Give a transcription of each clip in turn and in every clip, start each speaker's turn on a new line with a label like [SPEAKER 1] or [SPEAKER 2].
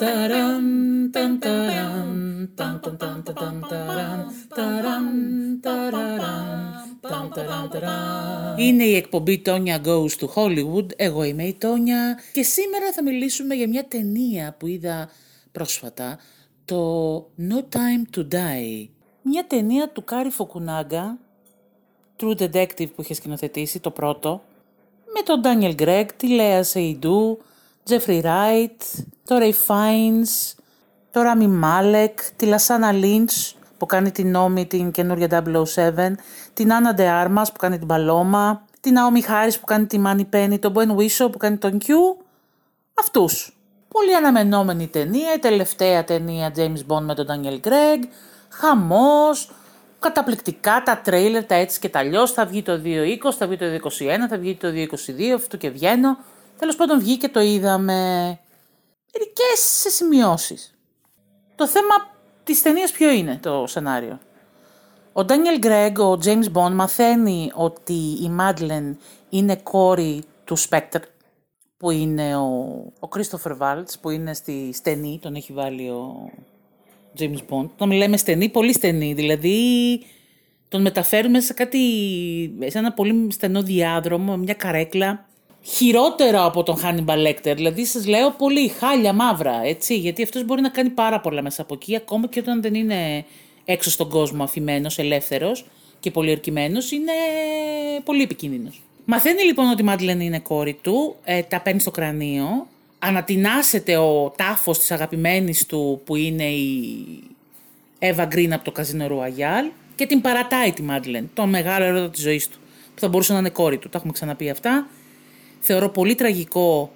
[SPEAKER 1] Ταραν, ταν, ταραν, ταν, ταν, ταν, ταν, ταραν, ταραν, ταραραν, ταν, ταραν, ταραν. Είναι η εκπομπή Tonya Goes to Hollywood. Εγώ είμαι η Τόνια και σήμερα θα μιλήσουμε για μια ταινία που είδα πρόσφατα, το No Time to Die. Μια ταινία του Κάρι Φουκουνάγκα, True Detective που είχε σκηνοθετήσει, το πρώτο, με τον Daniel Gregg, τη Lea Seydoux, Jeffrey Wright, το Ray Fiennes, το Rami Malek, τη Lasana Lynch που κάνει την Νόμη την καινούρια 007, την Anna De Armas που κάνει την Παλώμα, την Naomi Harris που κάνει τη Money Penny, τον Ben Whishaw που κάνει τον Q. Αυτούς. Πολύ αναμενόμενη ταινία, η τελευταία ταινία James Bond με τον Daniel Craig, χαμός, καταπληκτικά τα τρέιλερ, τα έτσι και τα αλλιώς. Θα βγει το 2020, θα βγει το 2021, θα βγει το 2022, αυτό και βγαίνω. Τέλος πάντων βγήκε το είδαμε. Μερικές σε σημειώσεις. Το θέμα της ταινίας ποιο είναι το σενάριο; Ο Ντάνιελ Γκρέγκ, ο James Bond, μαθαίνει ότι η Μάντλεν είναι κόρη του Σπέκτρ, που είναι ο, ο Christopher Waltz, που είναι στη στενή, τον έχει βάλει ο James Bond. Τον λέμε στενή, πολύ στενή, δηλαδή τον μεταφέρουμε σε κάτι, σε ένα πολύ στενό διάδρομο, μια καρέκλα χειρότερο από τον Hannibal Lecter. Δηλαδή σας λέω πολύ χάλια μαύρα, έτσι, γιατί αυτός μπορεί να κάνει πάρα πολλά μέσα από εκεί, ακόμα και όταν δεν είναι έξω στον κόσμο αφημένος, ελεύθερος και πολιορκημένος, είναι πολύ επικίνδυνος. Μαθαίνει λοιπόν ότι η Μάντλεν είναι κόρη του, ε, τα παίρνει στο κρανίο, ανατινάσεται ο τάφος της αγαπημένης του που είναι η Εύα Γκριν από το Καζίνο Ρουαγιάλ και την παρατάει τη Μάντλεν, τον μεγάλο έρωτα της ζωής του, που θα μπορούσε να είναι κόρη του, τα έχουμε ξαναπεί αυτά. Θεωρώ πολύ τραγικό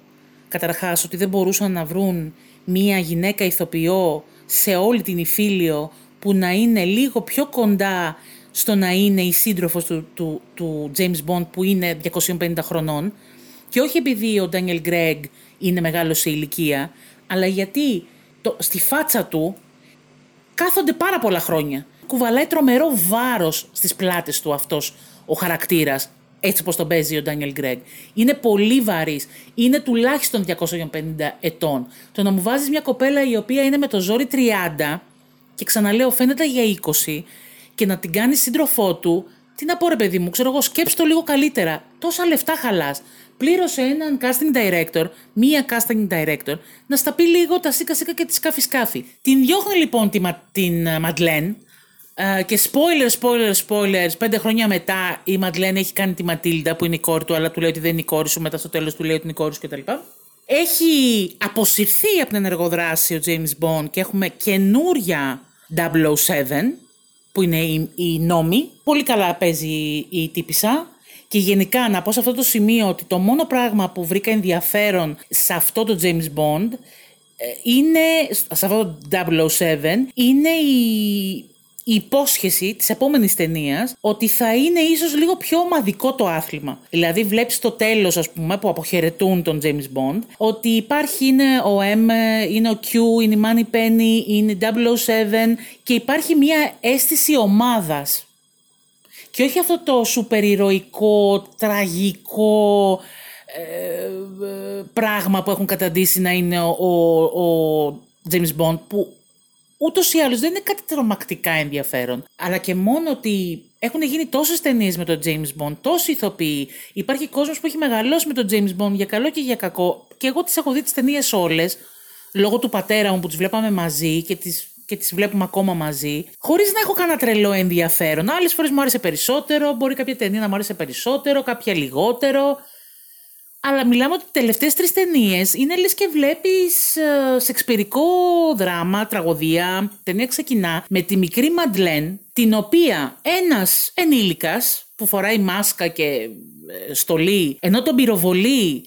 [SPEAKER 1] καταρχάς ότι δεν μπορούσαν να βρουν μία γυναίκα ηθοποιό σε όλη την Ιφίλιο που να είναι λίγο πιο κοντά στο να είναι η σύντροφος του, του, του James Bond που είναι 250 χρονών και όχι επειδή ο Daniel Gregg είναι μεγάλος σε ηλικία, αλλά γιατί το, στη φάτσα του κάθονται πάρα πολλά χρόνια. Κουβαλάει τρομερό βάρος στις πλάτες του αυτός ο χαρακτήρας έτσι όπως τον παίζει ο Ντάνιελ Γκρέγκ. Είναι πολύ βαρύς. Είναι τουλάχιστον 250 ετών. Το να μου βάζεις μια κοπέλα η οποία είναι με το ζόρι 30 και ξαναλέω φαίνεται για 20 και να την κάνεις σύντροφό του, τι να πω ρε παιδί μου, ξέρω εγώ, σκέψτε το λίγο καλύτερα. Τόσα λεφτά χαλάς. Πλήρωσε έναν casting director, μία casting director, να στα πει λίγο τα σίκα σίκα και τη σκάφη σκάφη. Την διώχνει λοιπόν την Μαντλέν, Uh, και spoiler, spoiler, spoilers, πέντε χρόνια μετά η Μαντλέν έχει κάνει τη Ματίλντα που είναι η κόρη του, αλλά του λέει ότι δεν είναι η κόρη σου, μετά στο τέλος του λέει ότι είναι η κόρη σου κτλ. Έχει αποσυρθεί από την ενεργοδράση ο James Bond και έχουμε καινούρια 007 που είναι η, η νόμη. Πολύ καλά παίζει η τύπησα. Και γενικά να πω σε αυτό το σημείο ότι το μόνο πράγμα που βρήκα ενδιαφέρον σε αυτό το James Bond ε, είναι, σε αυτό το 007, είναι η η υπόσχεση της επόμενης ταινίας ότι θα είναι ίσως λίγο πιο ομαδικό το άθλημα. Δηλαδή βλέπεις το τέλος ας πούμε που αποχαιρετούν τον James Bond ότι υπάρχει είναι ο M, είναι ο Q, είναι η Money Penny, είναι η 007 και υπάρχει μια αίσθηση ομάδας. Και όχι αυτό το σούπερ ηρωικό, τραγικό ε, πράγμα που έχουν καταντήσει να είναι ο, ο, ο James Bond που ούτως ή άλλως δεν είναι κάτι τρομακτικά ενδιαφέρον. Αλλά και μόνο ότι έχουν γίνει τόσες ταινίες με τον James Bond, τόσοι ηθοποιοί. Υπάρχει κόσμος που έχει μεγαλώσει με τον James Bond για καλό και για κακό. Και εγώ τις έχω δει τις ταινίες όλες, λόγω του πατέρα μου που τις βλέπαμε μαζί και τις και τις βλέπουμε ακόμα μαζί, χωρίς να έχω κανένα τρελό ενδιαφέρον. Άλλες φορές μου άρεσε περισσότερο, μπορεί κάποια ταινία να μου άρεσε περισσότερο, κάποια λιγότερο. Αλλά μιλάμε ότι οι τελευταίες τρεις ταινίες είναι λες και βλέπεις ε, σεξπυρικό δράμα, τραγωδία. Η ταινία ξεκινά με τη μικρή Μαντλέν, την οποία ένας ενήλικας που φοράει μάσκα και ε, στολή, ενώ τον πυροβολεί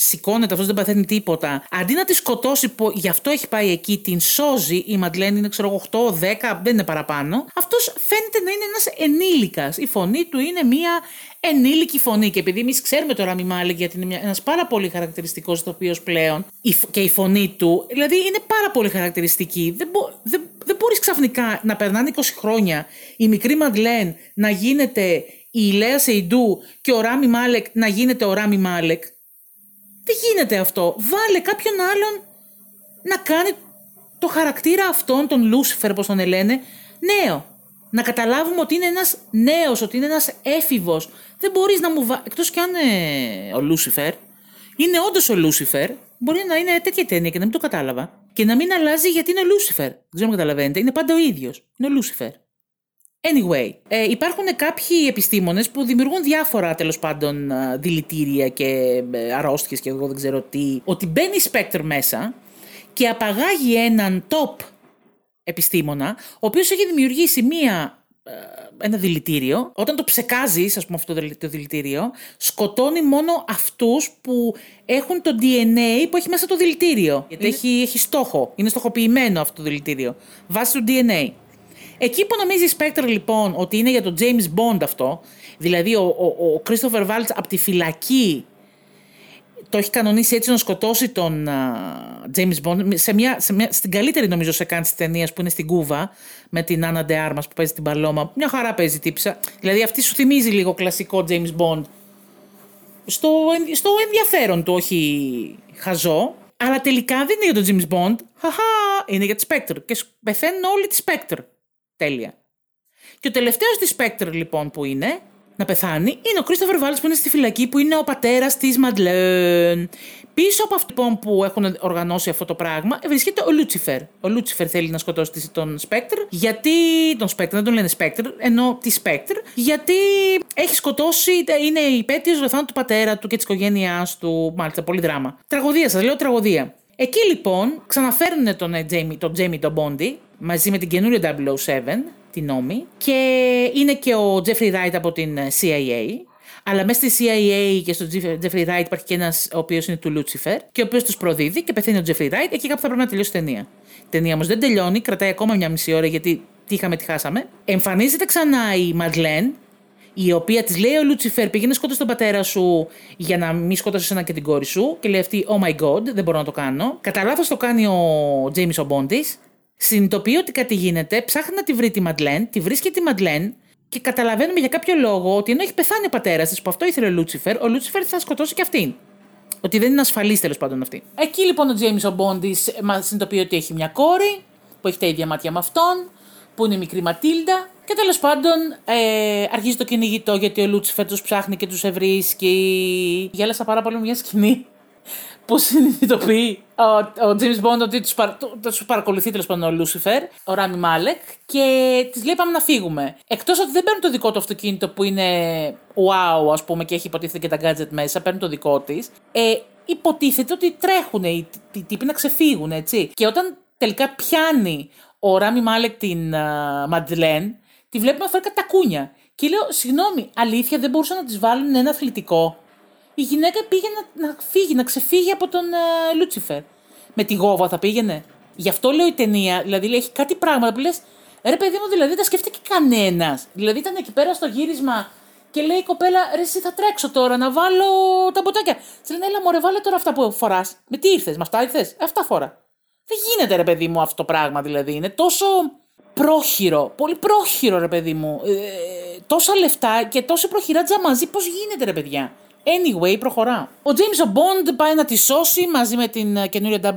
[SPEAKER 1] σηκώνεται, αυτός δεν παθαίνει τίποτα. Αντί να τη σκοτώσει, που γι' αυτό έχει πάει εκεί, την σώζει. Η Μαντλέν είναι, ξέρω εγώ, 8, 10, δεν είναι παραπάνω. Αυτός φαίνεται να είναι ένας ενήλικας. Η φωνή του είναι μια ενήλικη φωνή. Και επειδή εμείς ξέρουμε τώρα Ράμι Μάλεκ, γιατί είναι ένας πάρα πολύ χαρακτηριστικός ηθοποιός πλέον, και η φωνή του, δηλαδή είναι πάρα πολύ χαρακτηριστική. Δεν, μπο, δεν, δεν μπορείς ξαφνικά να περνάνε 20 χρόνια η μικρή Μαντλέν να γίνεται η Λέα Σεϊντού και ο Ράμι Μάλεκ να γίνεται ο Ράμι Μάλεκ. Δεν γίνεται αυτό; Βάλε κάποιον άλλον να κάνει το χαρακτήρα αυτόν, τον Λούσιφερ, όπως τον λένε, νέο. Να καταλάβουμε ότι είναι ένας νέος, ότι είναι ένας έφηβος. Δεν μπορείς να μου βάλεις. Εκτός κι αν ε, ο Λούσιφερ είναι όντως ο Λούσιφερ, μπορεί να είναι τέτοια ταινία και να μην το κατάλαβα. Και να μην αλλάζει γιατί είναι ο Λούσιφερ. Δεν ξέρω αν καταλαβαίνετε. Είναι πάντα ο ίδιος. Είναι ο Λούσιφερ. Anyway, ε, υπάρχουν κάποιοι επιστήμονες που δημιουργούν διάφορα τέλος πάντων δηλητήρια και ε, αρρώστιες και εγώ δεν ξέρω τι, ότι μπαίνει Spectre μέσα και απαγάγει έναν top επιστήμονα, ο οποίος έχει δημιουργήσει μία, ε, ένα δηλητήριο. Όταν το ψεκάζεις, ας πούμε αυτό το δηλητήριο, σκοτώνει μόνο αυτούς που έχουν το DNA που έχει μέσα το δηλητήριο. Γιατί έχει, έχει στόχο, είναι στοχοποιημένο αυτό το δηλητήριο, βάσει του DNA. Εκεί που νομίζεις η Spectre λοιπόν ότι είναι για τον James Bond αυτό, δηλαδή ο, ο, ο Christopher Waltz από τη φυλακή το έχει κανονίσει έτσι να σκοτώσει τον uh, James Bond σε μια, σε μια, στην καλύτερη νομίζω σε κάνει της ταινίας που είναι στην Κούβα με την Άννα De που παίζει την Παλώμα. Μια χαρά παίζει τύψα. Δηλαδή αυτή σου θυμίζει λίγο κλασικό James Bond. Στο, στο ενδιαφέρον του, όχι χαζό. Αλλά τελικά δεν είναι για τον James Bond. Χαχά, είναι για τη Spectre. Και πεθαίνουν όλοι τη Spectre. Τέλεια. Και ο τελευταίος της Spectre λοιπόν που είναι να πεθάνει είναι ο Κρίστοφερ Βαλτς που είναι στη φυλακή που είναι ο πατέρας της Μαντλέν. Πίσω από αυτό λοιπόν, που έχουν οργανώσει αυτό το πράγμα βρίσκεται ο Λούτσιφερ. Ο Λούτσιφερ θέλει να σκοτώσει τον Σπέκτρ, γιατί. τον Σπέκτρ, δεν τον λένε Σπέκτρ, εννοώ τη Σπέκτρ, γιατί έχει σκοτώσει, είναι υπαίτιος του του πατέρα του και της οικογένειάς του. Μάλιστα, πολύ δράμα. Τραγωδία, σας λέω τραγωδία. Εκεί λοιπόν ξαναφέρνουν τον Τζέιμι, τον Τζέιμι τον Μπόντι μαζί με την καινούρια 007, την Νόμι, και είναι και ο Τζέφρι Ράιτ από την CIA. Αλλά μέσα στη CIA και στο Τζέφρι Ράιτ υπάρχει και ένας ο οποίος είναι του Λούτσιφερ και ο οποίος τους προδίδει και πεθαίνει ο Τζέφρι Ράιτ. Εκεί κάπου θα πρέπει να τελειώσει η ταινία. Η ταινία όμως δεν τελειώνει, κρατάει ακόμα μια μισή ώρα γιατί τι είχαμε, τι χάσαμε. Εμφανίζεται ξανά η Μαντλέν, η οποία της λέει ο Λούτσιφερ πήγαινε σκότωσε τον πατέρα σου για να μην σκοτώσω εσένα και την κόρη σου. Και λέει αυτή, Oh my god, δεν μπορώ να το κάνω. Κατά λάθος το κάνει ο Τζέιμις ο Μπόντις. Συνειδητοποιεί ότι κάτι γίνεται, ψάχνει να τη βρει τη Μαντλέν, τη βρίσκει τη Μαντλέν και καταλαβαίνουμε για κάποιο λόγο ότι ενώ έχει πεθάνει ο πατέρας της, που αυτό ήθελε ο Λούτσιφερ, ο Λούτσιφερ θα σκοτώσει και αυτήν. Ότι δεν είναι ασφαλής τέλος πάντων αυτή. Εκεί λοιπόν ο Τζέιμις ο Μπόντις μα συνειδητοποιεί ότι έχει μια κόρη που έχει τα ίδια μάτια με αυτόν, που είναι η μικρή Ματίλντα. Και τέλος πάντων ε, αρχίζει το κυνηγητό γιατί ο Λούτσιφερ τους ψάχνει και τους ευρίσκει. Γέλασα πάρα πολύ μια σκηνή που συνειδητοποιεί ο, ο James Bond ότι τους παρα, παρακολουθεί τέλος πάντων ο Λούσιφερ, ο Ράμι Μάλεκ, και της λέει πάμε να φύγουμε. Εκτός ότι δεν παίρνουν το δικό του αυτοκίνητο που είναι wow, ας πούμε, και έχει υποτίθεται και τα gadget μέσα, παίρνουν το δικό της. Ε, υποτίθεται ότι τρέχουν οι, οι τύποι να ξεφύγουν, έτσι. Και όταν τελικά πιάνει ο Ράμι Μάλεκ την uh, Μαντλέν, τη βλέπουμε να φέρει κατά κούνια. Και λέω, συγγνώμη, αλήθεια δεν μπορούσαν να της βάλουν ένα αθλητικό η γυναίκα πήγε να, να φύγει, να ξεφύγει από τον uh, Λούτσιφερ. Με τη γόβα θα πήγαινε. Γι' αυτό λέω η ταινία, δηλαδή έχει κάτι πράγματα που λες, ρε παιδί μου, δηλαδή δεν σκέφτηκε κανένας. Δηλαδή ήταν εκεί πέρα στο γύρισμα και λέει η κοπέλα, ρε, εσύ θα τρέξω τώρα να βάλω τα μποτάκια. Σε λένε, έλα, μωρέ, βάλε τώρα αυτά που φοράς. Με τι ήρθες, με αυτά ήρθες. Ε, αυτά φορά. Δεν γίνεται, ρε παιδί μου, αυτό το πράγμα δηλαδή. Είναι τόσο πρόχειρο, πολύ πρόχειρο, ρε παιδί μου. Ε, τόσα λεφτά και τόσο προχειρά μαζί, πώς γίνεται, ρε παιδιά; Anyway, προχωρά. Ο James Bond πάει να τη σώσει μαζί με την ε, καινούρια 007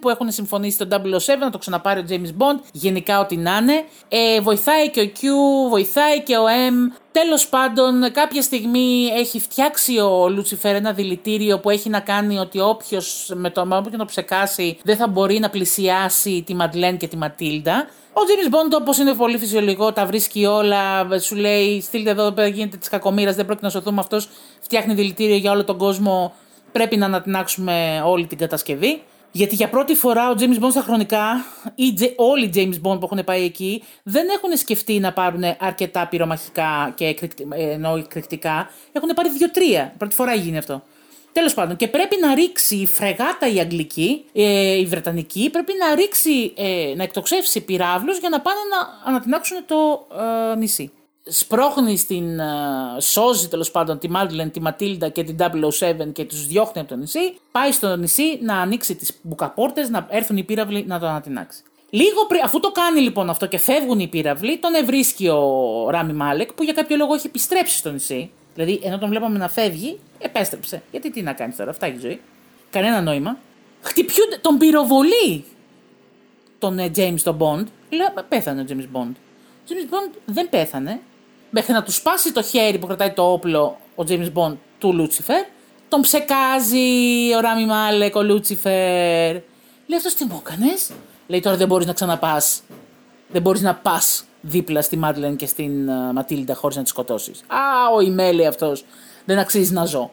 [SPEAKER 1] που έχουν συμφωνήσει το 007 να το ξαναπάρει ο James Bond. Γενικά, ό,τι να είναι. Ε, βοηθάει και ο Q, βοηθάει και ο M. Τέλος πάντων, κάποια στιγμή έχει φτιάξει ο Λουτσιφέρ ένα δηλητήριο που έχει να κάνει ότι όποιος με το, με το ψεκάσει δεν θα μπορεί να πλησιάσει τη Μαντλέν και τη Ματίλντα. Ο James Bond, όπως είναι πολύ φυσιολογικό, τα βρίσκει όλα. Σου λέει: Στείλτε εδώ πέρα, γίνεται της κακομοίρας, δεν πρόκειται να σωθούμε. Αυτός φτιάχνει δηλητήριο για όλο τον κόσμο. Πρέπει να ανατινάξουμε όλη την κατασκευή. Γιατί για πρώτη φορά ο James Bond στα χρονικά, ή όλοι οι James Bond που έχουν πάει εκεί, δεν έχουν σκεφτεί να πάρουν αρκετά πυρομαχικά και εκρηκτικά. Έχουν πάρει δύο-τρία. Πρώτη φορά γίνει αυτό. Τέλος πάντων, και πρέπει να ρίξει η φρεγάτα η Αγγλική, ε, η Βρετανική, πρέπει να ρίξει, ε, να εκτοξεύσει πυράβλους για να πάνε να ανατινάξουν το ε, νησί. Σπρώχνει στην. Ε, σώζει τέλος πάντων τη Μάντλεν, τη Ματίλντα και την 007 και τους διώχνει από το νησί. Πάει στο νησί να ανοίξει τις μπουκαπόρτες, να έρθουν οι πύραυλοι να το ανατινάξει. Λίγο πριν, αφού το κάνει λοιπόν αυτό και φεύγουν οι πύραυλοι, τον ευρίσκει ο Ράμι Μάλεκ που για κάποιο λόγο έχει επιστρέψει στο νησί. Δηλαδή, ενώ τον βλέπαμε να φεύγει, επέστρεψε. Γιατί τι να κάνεις τώρα, αυτά έχει ζωή. Κανένα νόημα. χτυπιούνται, τον πυροβολεί τον ε, James τον Bond. Λέω, πέθανε ο James Bond. Ο James Bond δεν πέθανε. Μέχρι να τους σπάσει το χέρι που κρατάει το όπλο ο James Bond του Λούτσιφερ. Τον ψεκάζει ο Ράμι Μάλεκ, ο Λούτσιφερ. Λέει αυτός τι μου έκανες; Λέει τώρα δεν μπορείς να ξαναπάς. Δεν μπορείς να πας δίπλα στη Μάντλεν και στην uh, Ματίλντα χωρίς να τη σκοτώσεις. Α, ο Ιμέλη αυτός. Δεν αξίζει να ζω.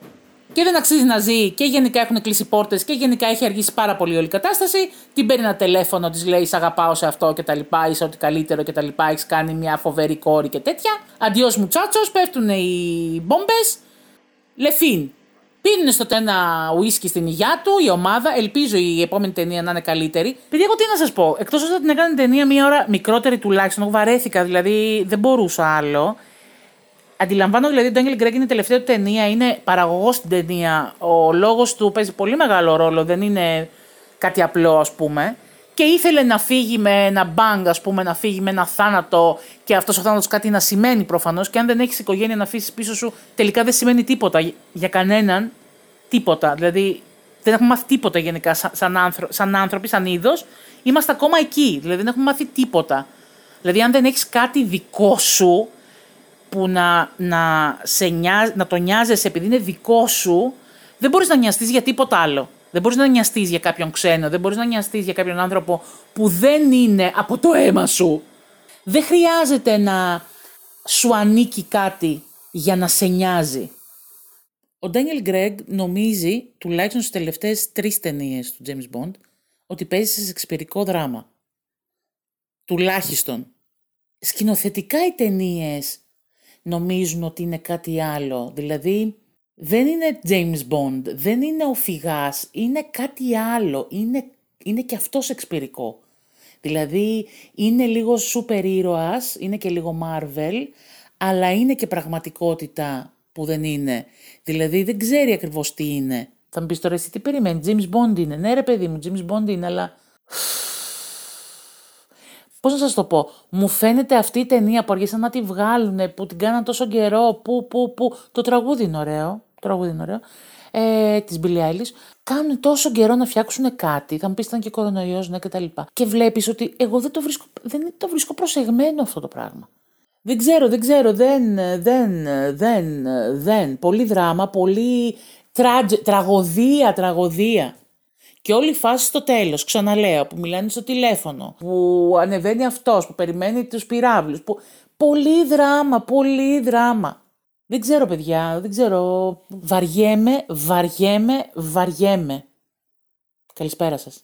[SPEAKER 1] Και δεν αξίζει να ζει και γενικά έχουν κλείσει πόρτες και γενικά έχει αργήσει πάρα πολύ όλη η κατάσταση. Την παίρνει ένα τηλέφωνο, της λέει Σ' αγαπάω σε αυτό και τα λοιπά, είσαι ό,τι καλύτερο και τα λοιπά. Έχεις κάνει μια φοβερή κόρη και τέτοια. Αντιός μου τσάτσο, πέφτουν οι μπόμπες. Λεφίν. Πίνουν στο ένα ουίσκι στην υγειά του, η ομάδα. Ελπίζω η επόμενη ταινία να είναι καλύτερη. Επειδή εγώ τι να σας πω, εκτός ότι την έκανε ταινία μία ώρα μικρότερη τουλάχιστον, βαρέθηκα, δηλαδή δεν μπορούσα άλλο. Αντιλαμβάνω δηλαδή ότι ο Ντάνιελ Γκρέγκ είναι η τελευταία του ταινία, είναι παραγωγός στην ταινία. Ο λόγος του παίζει πολύ μεγάλο ρόλο, δεν είναι κάτι απλό ας πούμε. Και ήθελε να φύγει με ένα μπαγκ, ας πούμε, να φύγει με ένα θάνατο και αυτός ο θάνατος κάτι να σημαίνει προφανώς. Και αν δεν έχεις οικογένεια να αφήσεις πίσω σου, τελικά δεν σημαίνει τίποτα για κανέναν. Τίποτα. Δηλαδή δεν έχουμε μάθει τίποτα γενικά σαν, άνθρω, σαν άνθρωποι, σαν είδος. Είμαστε ακόμα εκεί. Δηλαδή δεν έχουμε μάθει τίποτα. Δηλαδή αν δεν έχεις κάτι δικό σου, που να, να, σε να το νοιάζεσαι επειδή είναι δικό σου, δεν μπορείς να νοιαστείς για τίποτα άλλο. Δεν μπορείς να νοιαστείς για κάποιον ξένο, δεν μπορείς να νοιαστείς για κάποιον άνθρωπο που δεν είναι από το αίμα σου. Δεν χρειάζεται να σου ανήκει κάτι για να σε νοιάζει. Ο Ντάνιελ Γκρέγκ νομίζει, τουλάχιστον στις τελευταίες τρεις ταινίες του James Bond, ότι παίζει σε σεξπυρικό δράμα. Τουλάχιστον. Σκηνοθετικά οι ταινίες νομίζουν ότι είναι κάτι άλλο. Δηλαδή, δεν είναι James Bond, δεν είναι ο φυγάς, είναι κάτι άλλο, είναι, είναι και αυτός εξπυρικό. Δηλαδή, είναι λίγο σούπερ ήρωας, είναι και λίγο Marvel, αλλά είναι και πραγματικότητα που δεν είναι. Δηλαδή, δεν ξέρει ακριβώς τι είναι. Θα μου πεις τώρα εσύ τι περιμένεις, James Bond είναι. Ναι ρε παιδί μου, James Bond είναι, αλλά Πώς να σας το πω, μου φαίνεται αυτή η ταινία που αργήσαν να τη βγάλουν, που την κάναν τόσο καιρό, που, που, που. Το τραγούδι είναι ωραίο. Το τραγούδι είναι ωραίο. Ε, της Billie Κάνουν τόσο καιρό να φτιάξουν κάτι. Θα μου πεις ήταν και κορονοϊός, ναι, κτλ. Και, και βλέπεις ότι εγώ δεν το, βρίσκω, δεν το βρίσκω προσεγμένο αυτό το πράγμα. Δεν ξέρω, δεν ξέρω, δεν, δεν, δεν, δεν. Πολύ δράμα, πολύ τραγωδία, τραγωδία. Και όλη η φάση στο τέλος, ξαναλέω, που μιλάνε στο τηλέφωνο, που ανεβαίνει αυτός, που περιμένει τους πυράβλους. Που... Πολύ δράμα, πολύ δράμα. Δεν ξέρω, παιδιά, δεν ξέρω. Βαριέμαι, βαριέμαι, βαριέμαι. Καλησπέρα σας.